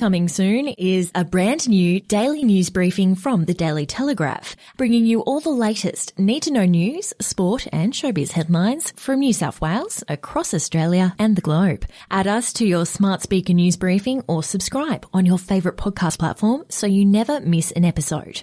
Coming soon is a brand new daily news briefing from the Daily Telegraph, bringing you all the latest need to know news, sport, and showbiz headlines from New South Wales, across Australia, and the globe. Add us to your smart speaker news briefing or subscribe on your favourite podcast platform so you never miss an episode.